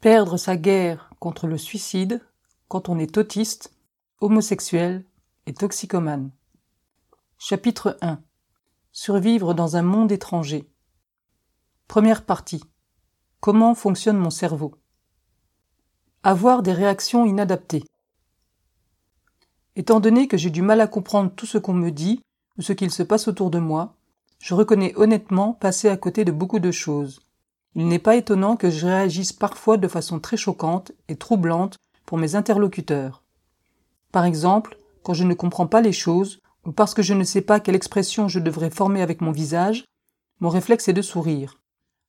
Perdre sa guerre contre le suicide quand on est autiste, homosexuel et toxicomane. Chapitre 1 Survivre dans un monde étranger. Première partie. Comment fonctionne mon cerveau? Avoir des réactions inadaptées. Étant donné que j'ai du mal à comprendre tout ce qu'on me dit ou ce qu'il se passe autour de moi, je reconnais honnêtement passer à côté de beaucoup de choses. Il n'est pas étonnant que je réagisse parfois de façon très choquante et troublante pour mes interlocuteurs. Par exemple, quand je ne comprends pas les choses, ou parce que je ne sais pas quelle expression je devrais former avec mon visage, mon réflexe est de sourire.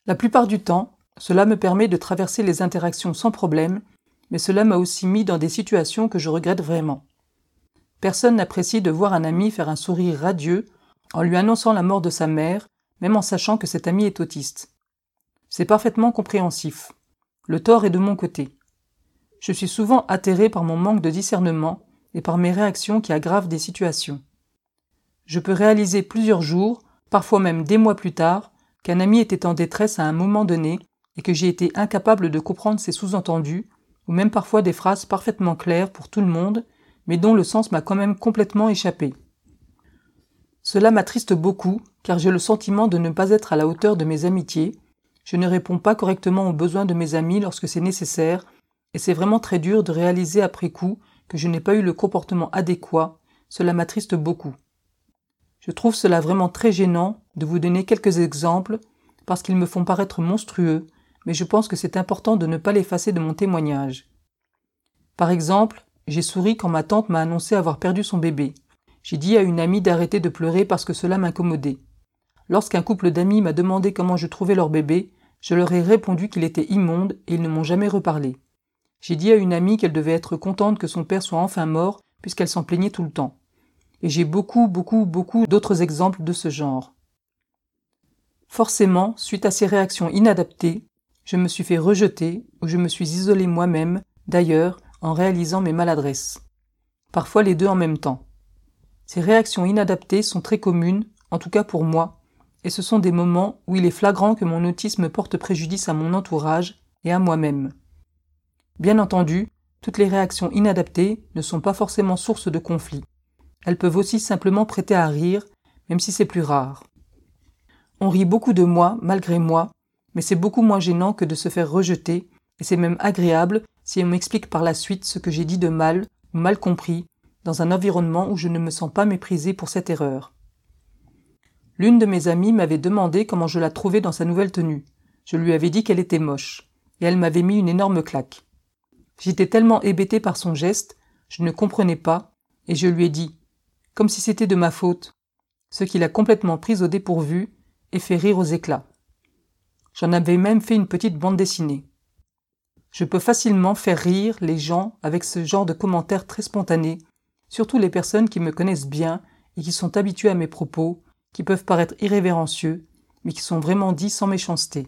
La plupart du temps, cela me permet de traverser les interactions sans problème, mais cela m'a aussi mis dans des situations que je regrette vraiment. Personne n'apprécie de voir un ami faire un sourire radieux en lui annonçant la mort de sa mère, même en sachant que cet ami est autiste. C'est parfaitement compréhensif. Le tort est de mon côté. Je suis souvent atterré par mon manque de discernement et par mes réactions qui aggravent des situations. Je peux réaliser plusieurs jours, parfois même des mois plus tard, qu'un ami était en détresse à un moment donné et que j'ai été incapable de comprendre ses sous-entendus, ou même parfois des phrases parfaitement claires pour tout le monde, mais dont le sens m'a quand même complètement échappé. Cela m'attriste beaucoup, car j'ai le sentiment de ne pas être à la hauteur de mes amitiés, je ne réponds pas correctement aux besoins de mes amis lorsque c'est nécessaire, et c'est vraiment très dur de réaliser après coup que je n'ai pas eu le comportement adéquat, cela m'attriste beaucoup. Je trouve cela vraiment très gênant de vous donner quelques exemples, parce qu'ils me font paraître monstrueux, mais je pense que c'est important de ne pas l'effacer de mon témoignage. Par exemple, j'ai souri quand ma tante m'a annoncé avoir perdu son bébé. J'ai dit à une amie d'arrêter de pleurer parce que cela m'incommodait. Lorsqu'un couple d'amis m'a demandé comment je trouvais leur bébé, je leur ai répondu qu'il était immonde et ils ne m'ont jamais reparlé. J'ai dit à une amie qu'elle devait être contente que son père soit enfin mort, puisqu'elle s'en plaignait tout le temps. Et j'ai beaucoup, beaucoup, beaucoup d'autres exemples de ce genre. Forcément, suite à ces réactions inadaptées, je me suis fait rejeter ou je me suis isolé moi-même, d'ailleurs, en réalisant mes maladresses. Parfois les deux en même temps. Ces réactions inadaptées sont très communes, en tout cas pour moi, et ce sont des moments où il est flagrant que mon autisme porte préjudice à mon entourage et à moi-même. Bien entendu, toutes les réactions inadaptées ne sont pas forcément source de conflit. Elles peuvent aussi simplement prêter à rire, même si c'est plus rare. On rit beaucoup de moi, malgré moi, mais c'est beaucoup moins gênant que de se faire rejeter, et c'est même agréable si on m'explique par la suite ce que j'ai dit de mal ou mal compris, dans un environnement où je ne me sens pas méprisé pour cette erreur. L'une de mes amies m'avait demandé comment je la trouvais dans sa nouvelle tenue. Je lui avais dit qu'elle était moche, et elle m'avait mis une énorme claque. J'étais tellement hébété par son geste, je ne comprenais pas, et je lui ai dit, comme si c'était de ma faute, ce qui l'a complètement prise au dépourvu et fait rire aux éclats. J'en avais même fait une petite bande dessinée. Je peux facilement faire rire les gens avec ce genre de commentaires très spontanés, surtout les personnes qui me connaissent bien et qui sont habituées à mes propos qui peuvent paraître irrévérencieux, mais qui sont vraiment dits sans méchanceté.